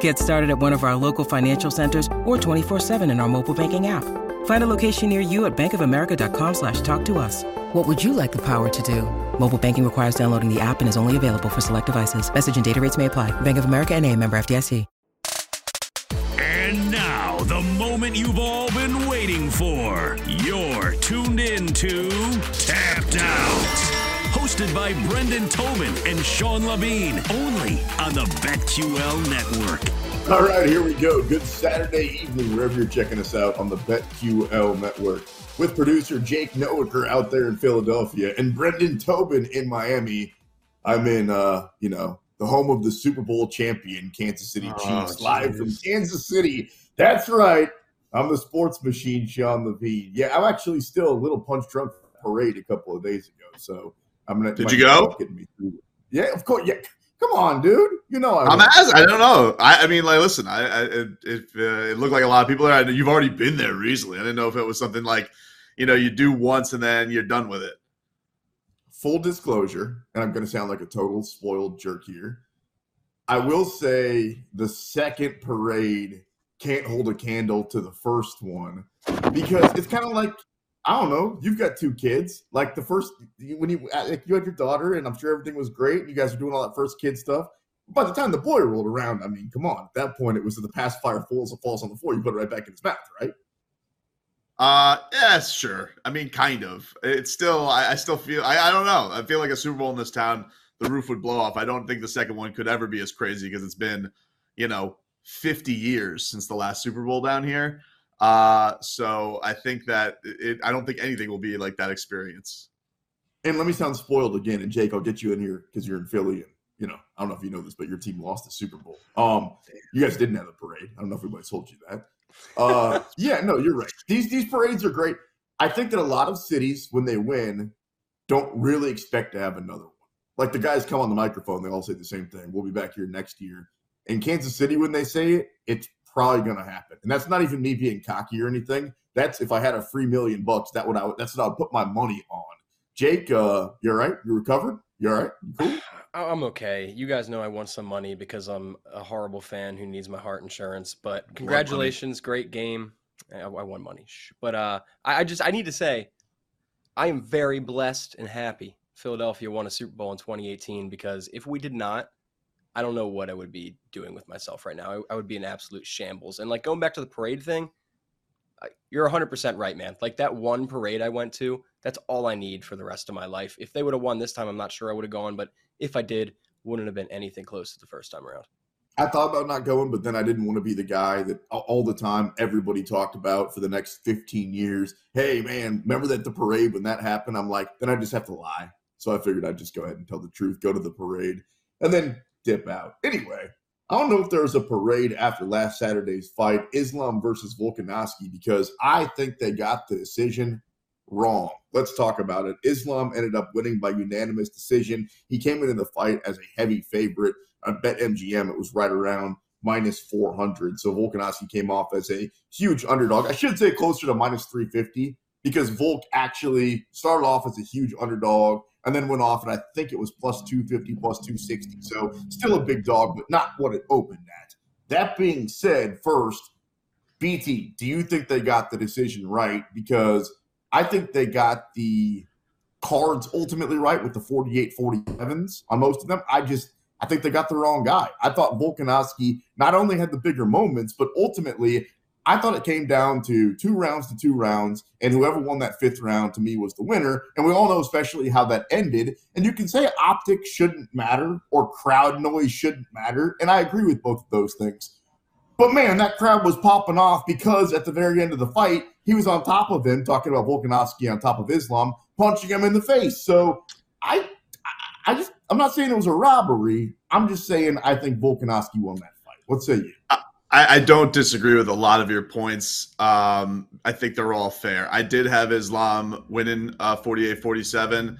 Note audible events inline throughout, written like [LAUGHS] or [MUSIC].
Get started at one of our local financial centers or 24-7 in our mobile banking app. Find a location near you at bankofamerica.com slash talk to us. What would you like the power to do? Mobile banking requires downloading the app and is only available for select devices. Message and data rates may apply. Bank of America and a member FDIC. And now, the moment you've all been waiting for. You're tuned in to Tapped Out. Hosted by Brendan Tobin and Sean Levine, only on the BetQL network. All right, here we go. Good Saturday evening, wherever you're checking us out on the BetQL network. With producer Jake Noecker out there in Philadelphia and Brendan Tobin in Miami. I'm in, uh, you know, the home of the Super Bowl champion, Kansas City Oh, Chiefs, live from. Kansas City. That's right. I'm the sports machine, Sean Levine. Yeah, I'm actually still a little punch drunk parade a couple of days ago. So I'm gonna. Did you go? Yeah, of course. Yeah, come on, dude. You know I. I'm went. as I don't know. I, I mean, like, listen, I, I it, it, uh, it looked like a lot of people there. You've already been there recently. I didn't know if it was something like, you know, you do once and then you're done with it. full disclosure, and I'm going to sound like a total spoiled jerk here. I will say the second parade can't hold a candle to the first one because it's kind of like I don't know. You've got two kids. Like the first when you like you had your daughter, and I'm sure everything was great. And you guys were doing all that first kid stuff. By the time the boy rolled around, I mean, come on. At that point, it was the pacifier falls falls on the floor. You put it right back in his mouth, right? Uh, yes, sure. I mean, kind of. It's still, I, I still feel, I, I don't know. I feel like a Super Bowl in this town, the roof would blow off. I don't think the second one could ever be as crazy because it's been, you know, 50 years since the last Super Bowl down here. Uh, so I think that it, I don't think anything will be like that experience. And let me sound spoiled again. And Jake, I'll get you in here because you're in Philly, and you know I don't know if you know this, but your team lost the Super Bowl. Um, you guys didn't have a parade. I don't know if anybody told you that. Uh, [LAUGHS] yeah, no, you're right. These these parades are great. I think that a lot of cities, when they win, don't really expect to have another one. Like the guys come on the microphone, they all say the same thing. We'll be back here next year. In Kansas City, when they say it, it's probably going to happen. And that's not even me being cocky or anything. That's if I had a free million bucks, that would I would, that's what I would put my money on. Jake, uh, you all right? You recovered? You all right? Cool? [SIGHS] I'm okay. You guys know I want some money because I'm a horrible fan who needs my heart insurance. But congratulations, great game. I, I won money, but uh, I, I just I need to say, I am very blessed and happy. Philadelphia won a Super Bowl in 2018 because if we did not, I don't know what I would be doing with myself right now. I, I would be in absolute shambles. And like going back to the parade thing, you're 100% right, man. Like that one parade I went to, that's all I need for the rest of my life. If they would have won this time, I'm not sure I would have gone, but if I did, wouldn't have been anything close to the first time around. I thought about not going, but then I didn't want to be the guy that all the time everybody talked about for the next 15 years. Hey, man, remember that the parade when that happened? I'm like, then I just have to lie. So I figured I'd just go ahead and tell the truth, go to the parade, and then dip out. Anyway, I don't know if there was a parade after last Saturday's fight, Islam versus Volkanovski, because I think they got the decision wrong. Let's talk about it. Islam ended up winning by unanimous decision. He came into the fight as a heavy favorite. I BetMGM it was right around minus 400. So Volkanovski came off as a huge underdog. I should say closer to minus 350 because Volk actually started off as a huge underdog and then went off, and I think it was plus 250, plus 260. So still a big dog, but not what it opened at. That being said, first, BT, do you think they got the decision right? Because I think they got the cards ultimately right with the 48 47s on most of them. I just, I think they got the wrong guy. I thought Volkanovski not only had the bigger moments, but ultimately, I thought it came down to two rounds to two rounds, and whoever won that fifth round to me was the winner. And we all know, especially how that ended. And you can say optics shouldn't matter or crowd noise shouldn't matter, and I agree with both of those things. But man, that crowd was popping off because at the very end of the fight, he was on top of him, talking about Volkanovski on top of Islam, punching him in the face. So I, I just, I'm not saying it was a robbery. I'm just saying I think Volkanovski won that fight. What say you? I don't disagree with a lot of your points. Um, I think they're all fair. I did have Islam winning uh, 48 47,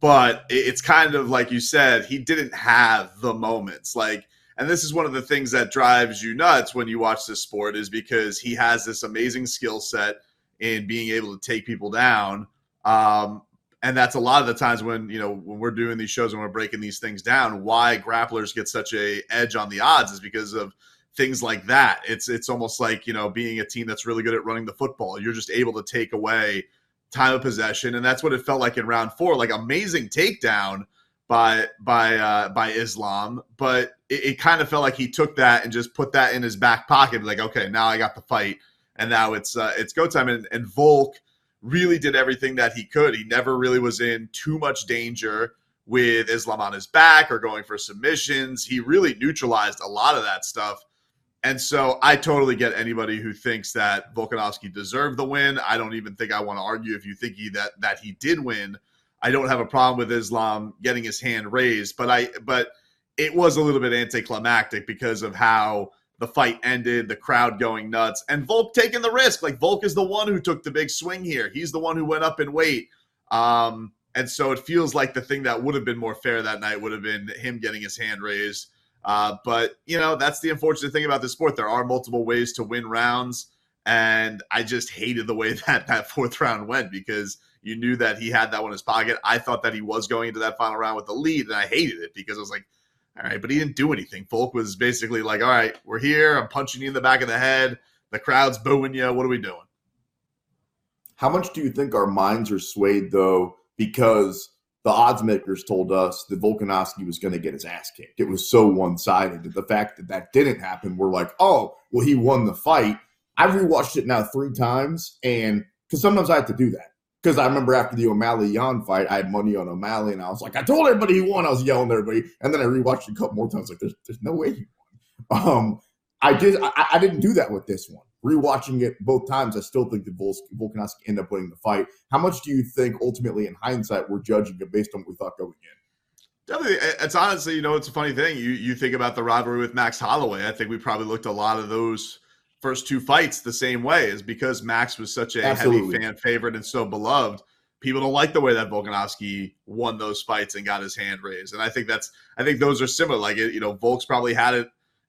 but it's kind of like you said, he didn't have the moments. Like, and this is one of the things that drives you nuts when you watch this sport is because he has this amazing skill set in being able to take people down. Um, and that's a lot of the times when you know when we're doing these shows and we're breaking these things down. Why grapplers get such a edge on the odds is because of things like that. It's it's almost like you know being a team that's really good at running the football. You're just able to take away time of possession, and that's what it felt like in round four. Like amazing takedown by by uh, by Islam, but it, it kind of felt like he took that and just put that in his back pocket. Like, okay, now I got the fight, and now it's uh, it's go time. And, and Volk really did everything that he could. He never really was in too much danger with Islam on his back or going for submissions. He really neutralized a lot of that stuff. And so I totally get anybody who thinks that Volkanovski deserved the win. I don't even think I want to argue if you think he that that he did win. I don't have a problem with Islam getting his hand raised, but I but it was a little bit anticlimactic because of how the fight ended, the crowd going nuts, and Volk taking the risk. Like Volk is the one who took the big swing here. He's the one who went up in weight. Um, and so it feels like the thing that would have been more fair that night would have been him getting his hand raised. Uh, but you know, that's the unfortunate thing about the sport. There are multiple ways to win rounds, and I just hated the way [LAUGHS] that that fourth round went because you knew that he had that one in his pocket. I thought that he was going into that final round with the lead, and I hated it because I was like, all right, but he didn't do anything. Volk was basically like, all right, we're here. I'm punching you in the back of the head. The crowd's booing you. What are we doing? How much do you think our minds are swayed, though, because the odds makers told us that Volkanovski was going to get his ass kicked? It was so one sided that the fact that that didn't happen, we're like, oh, well, he won the fight. I've rewatched it now three times, and because sometimes I have to do that because I remember after the O'Malley Yan fight, I had money on O'Malley, and I was like, I told everybody he won. I was yelling at everybody, and then I rewatched it a couple more times. Like, there's, there's no way he won. Um, I did. I, I, didn't do that with this one. Rewatching it both times, I still think that Vol- Volkanovski ended up winning the fight. How much do you think, ultimately, in hindsight, we're judging it based on what we thought going in? Definitely, it's honestly, you know, it's a funny thing. You you think about the rivalry with Max Holloway. I think we probably looked a lot of those first two fights the same way, is because Max was such a Absolutely. heavy fan favorite and so beloved people don't like the way that Volkanovski won those fights and got his hand raised. And I think that's I think those are similar. Like it, you know, Volk's probably had it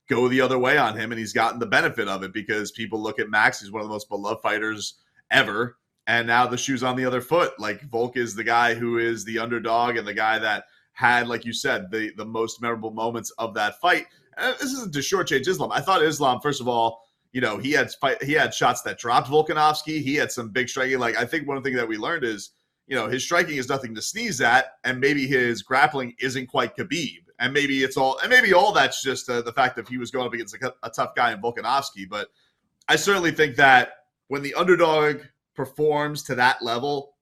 go the other way on him, and he's gotten the benefit of it because people look at Max. He's one of the most beloved fighters ever, and now the shoe's on the other foot. Like Volk is the guy who is the underdog and the guy that had, like you said, the the most memorable moments of that fight. And this isn't to shortchange Islam. I thought Islam, first of all. You know, he had fight, he had shots that dropped Volkanovski. He had some big striking. Like I think one thing that we learned is you know, his striking is nothing to sneeze at, and maybe his grappling isn't quite Khabib, and maybe it's all, and maybe all that's just uh, the fact that he was going up against a, a tough guy in Volkanovski. But I certainly think that when the underdog performs to that level,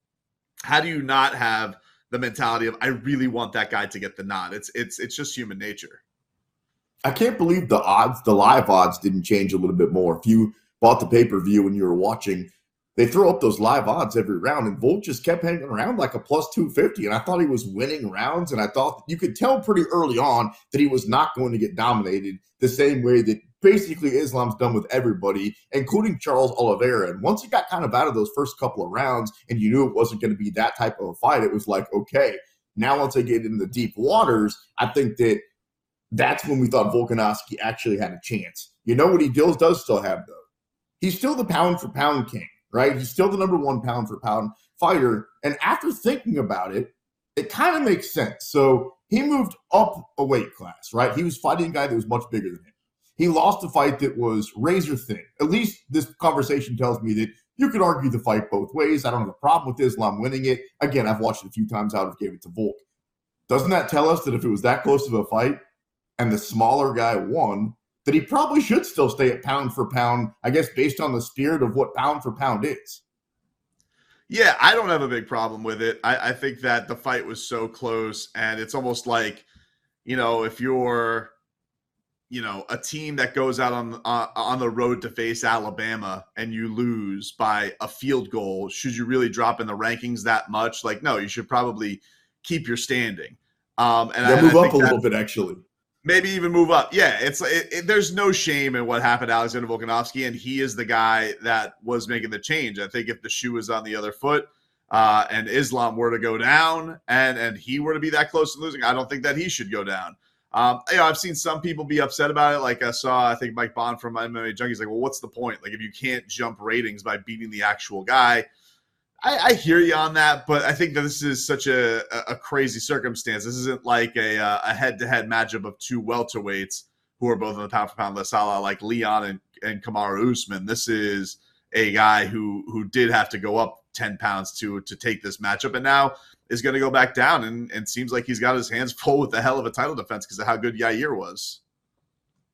how do you not have the mentality of I really want that guy to get the nod? It's it's it's just human nature. I can't believe the odds, the live odds didn't change a little bit more. If you bought the pay per view and you were watching they throw up those live odds every round, and Volk just kept hanging around like a plus 250. And I thought he was winning rounds, and I thought you could tell pretty early on that he was not going to get dominated the same way that basically Islam's done with everybody, including Charles Oliveira. And once he got kind of out of those first couple of rounds, and you knew it wasn't going to be that type of a fight, it was like, okay, now once they get into the deep waters, I think that that's when we thought Volkanovski actually had a chance. You know what he does, does still have, though? He's still the pound for pound king right? He's still the number one pound for pound fighter. And after thinking about it, it kind of makes sense. So he moved up a weight class, right? He was fighting a guy that was much bigger than him. He lost a fight that was razor thin. At least this conversation tells me that you could argue the fight both ways. I don't have a problem with Islam winning it. Again, I've watched it a few times out of gave it to Volk. Doesn't that tell us that if it was that close of a fight and the smaller guy won, that he probably should still stay at pound for pound, I guess, based on the spirit of what pound for pound is. Yeah, I don't have a big problem with it. I, I think that the fight was so close, and it's almost like, you know, if you're, you know, a team that goes out on uh, on the road to face Alabama and you lose by a field goal, should you really drop in the rankings that much? Like, no, you should probably keep your standing. Um, and yeah, I, move I up a little bit actually maybe even move up. Yeah, it's it, it, there's no shame in what happened to Alexander Volkanovski, and he is the guy that was making the change. I think if the shoe was on the other foot, uh, and Islam were to go down, and and he were to be that close to losing, I don't think that he should go down. Um, you know, I've seen some people be upset about it. Like I saw, I think Mike Bohn from MMA Junkies, like, well, what's the point? Like, if you can't jump ratings by beating the actual guy, I, I, hear you on that, but I think that this is such a, a crazy circumstance. This isn't like a, uh, a head-to-head matchup of two welterweights who are both on the pound for pound list, like Leon and, and Kamaru Usman. This is a guy who who did have to go up 10 pounds to to take this matchup and now is going to go back down and, and seems like he's got his hands [LAUGHS] full with the hell of a title defense because of how good Yair was.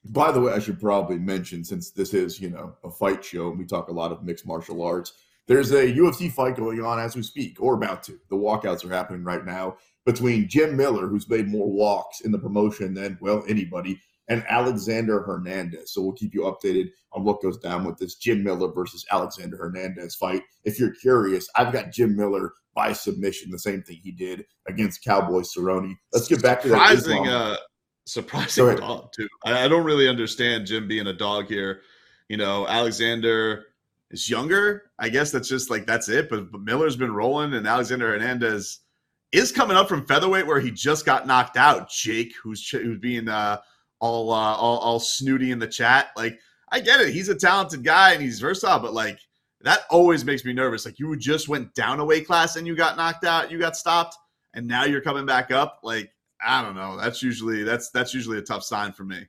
By the way, I should probably mention since this is, you know, a fight show and we talk a lot of mixed martial arts, there's a UFC fight going on as we speak, or about to. The walkouts are happening right now between Jim Miller, who's made more walks in the promotion than, well, anybody, and Alexander Hernandez. So we'll keep you updated on what goes down with this Jim Miller versus Alexander Hernandez fight. If you're curious, I've got Jim Miller by submission, the same thing he did against Cowboy Cerrone. Let's get back to that. Surprising, uh, surprising dog, too. I, I don't really understand Jim being a dog here. You know, Alexander is younger. I guess that's just like that's it. But, but Miller's been rolling, and Alexander Hernandez is coming up from featherweight where he just got knocked out. Jake, who's who's being uh, all, uh, all all snooty in the chat, like I get it. He's a talented guy and he's versatile, but like that always makes me nervous. Like you just went down a weight class and you got knocked out, you got stopped, and now you're coming back up. Like I don't know. That's usually that's that's usually a tough sign for me.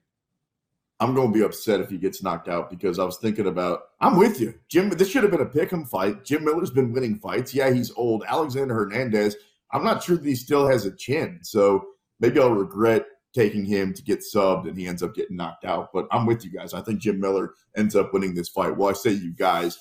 I'm going to be upset if he gets knocked out because I was thinking about. I'm with you, Jim. This should have been a pick 'em fight. Jim Miller's been winning fights. Yeah, he's old. Alexander Hernandez. I'm not sure that he still has a chin, so maybe I'll regret taking him to get subbed and he ends up getting knocked out. But I'm with you guys. I think Jim Miller ends up winning this fight. Well, I say you guys.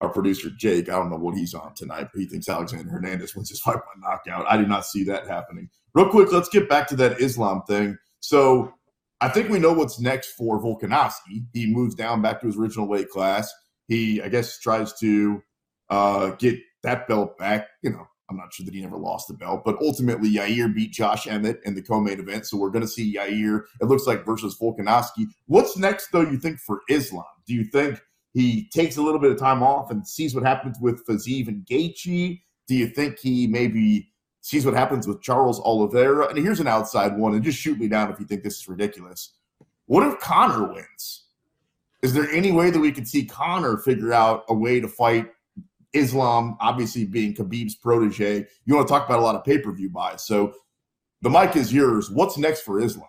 Our producer Jake, I don't know what he's on tonight, but he thinks Alexander Hernandez wins this fight by knockout. I do not see that happening. Real quick, let's get back to that Islam thing. So I think we know what's next for Volkanovski. He moves down back to his original weight class. He, I guess, tries to uh, get that belt back. You know, I'm not sure that he never lost the belt, but ultimately Yair beat Josh Emmett in the co-main event. So we're going to see Yair. It looks like versus Volkanovski. What's next, though? You think for Islam? Do you think he takes a little bit of time off and sees what happens with Fiziev and Gaethje? Do you think he maybe sees what happens with Charles Oliveira. And here's an outside one, and just shoot me down if you think this is ridiculous. What if Conor wins? Is there any way that we could see Conor figure out a way to fight Islam, obviously being Khabib's protege? You want to talk about a lot of pay per view buys. So the mic is yours. What's next for Islam?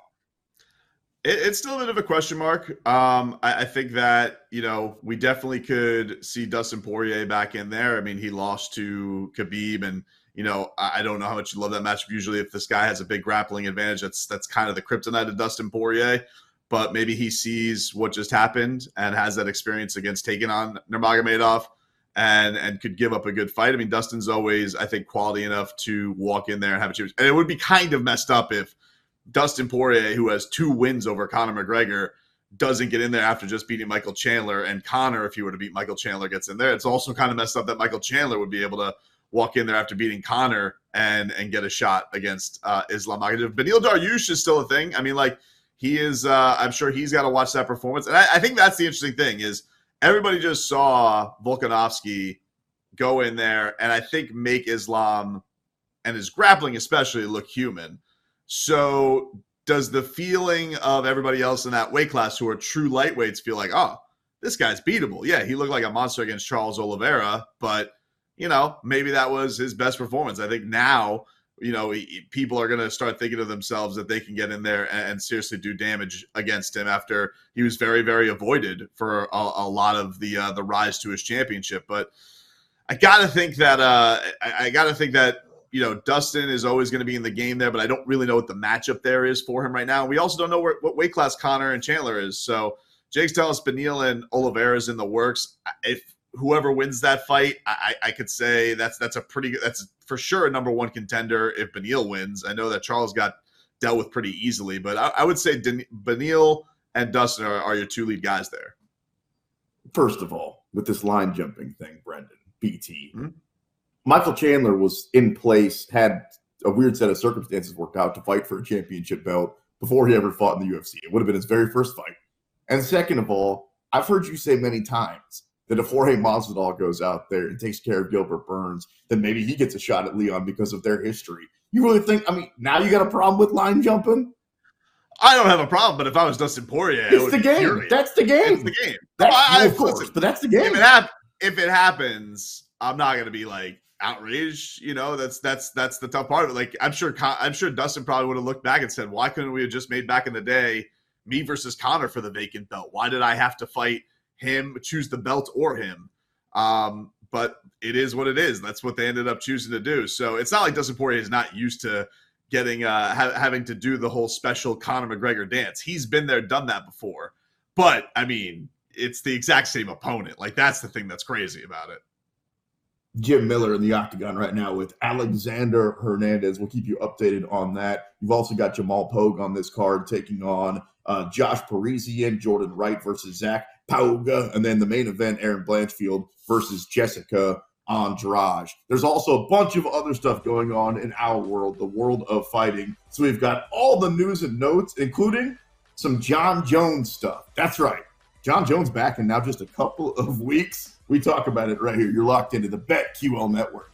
it's still a bit of a question mark. Um, I, I, think that you know we definitely could see Dustin Poirier back in there. I mean, he lost to Khabib, and you know, I don't know how much you love that matchup. Usually, if this guy has a big grappling advantage, that's that's kind of the kryptonite of Dustin Poirier. But maybe he sees what just happened and has that experience against taking on Nurmagomedov and and could give up a good fight. I mean, Dustin's always, I think, quality enough to walk in there and have a chance. And it would be kind of messed up if Dustin Poirier, who has two wins over Conor McGregor, doesn't get in there after just beating Michael Chandler. And Conor, if he were to beat Michael Chandler, gets in there. It's also kind of messed up that Michael Chandler would be able to walk in there after beating Conor and and get a shot against uh, Islam Makhachev. Beneil Dariush is still a thing. I mean, like he is. Uh, I'm sure he's got to watch that performance, and I, I, think that's the interesting thing is everybody just saw Volkanovski go in there and I think make Islam and his grappling especially look human. So does the feeling of everybody else in that weight class who are true lightweights feel like, oh, this guy's beatable? Yeah, he looked like a monster against Charles Oliveira, but you know, maybe that was his best performance. I think now, you know, he, people are going to start thinking to themselves that they can get in there and, and, seriously do damage against him after he was very, very avoided for a, a lot of the uh, the rise to his championship. But I got to think that uh, I, I got to think that you know, Dustin is always going to be in the game there, but I don't really know what the matchup there is for him right now. We also don't know where, what weight class Conor and Chandler is. So Jake's telling us Beneil and Oliveira is in the works. If whoever wins that fight, I, I could say that's that's a pretty good. That's for sure a number one contender if Beneil wins. I know that Charles got dealt with pretty easily, but I, I would say Den- Beneil and Dustin are, are your two lead guys there. First of all, with this line jumping thing, Brendan BT, mm-hmm. Michael Chandler was in place, had a weird set of circumstances worked out to fight for a championship belt before he ever fought in the UFC. It would have been his very first fight. And second of all, I've heard you say many times that if Jorge Masvidal goes out there and takes care of Gilbert Burns, then maybe he gets a shot at Leon because of their history. You really think? I mean, now you got a problem with line jumping? I don't have a problem, but if I was Dustin Poirier, it's the game. That's the game. It's the game. That's I, of course, listen, but that's the game. If it, hap- if it happens, I'm not going to be like outraged. You know, that's that's that's the tough part of it. Like, I'm sure I'm sure Dustin probably would have looked back and said, "Why couldn't we have just made back in the day me versus Conor for the vacant belt? Why did I have to fight him, choose the belt or him?" Um, but it is what it is. That's what they ended up choosing to do. So it's not like Dustin Poirier is not used to getting uh ha- having to do the whole special Conor McGregor dance. He's been there, done that before. But I mean, it's the exact same opponent. Like that's the thing that's crazy about it. Jim Miller in the octagon right now with Alexander Hernandez. We'll keep you updated on that. You've also got Jamal Pogue on this card taking on uh, Josh Parisian, Jordan Wright versus Zach Pauga, and then the main event, Erin Blanchfield versus Jessica Andrade. There's also a bunch of other stuff going on in our world, the world of fighting. So we've got all the news and notes, including some Jon Jones stuff. That's right. Jon Jones back in now just a couple [LAUGHS] of weeks. We talk about it right here. You're locked into the BetQL network.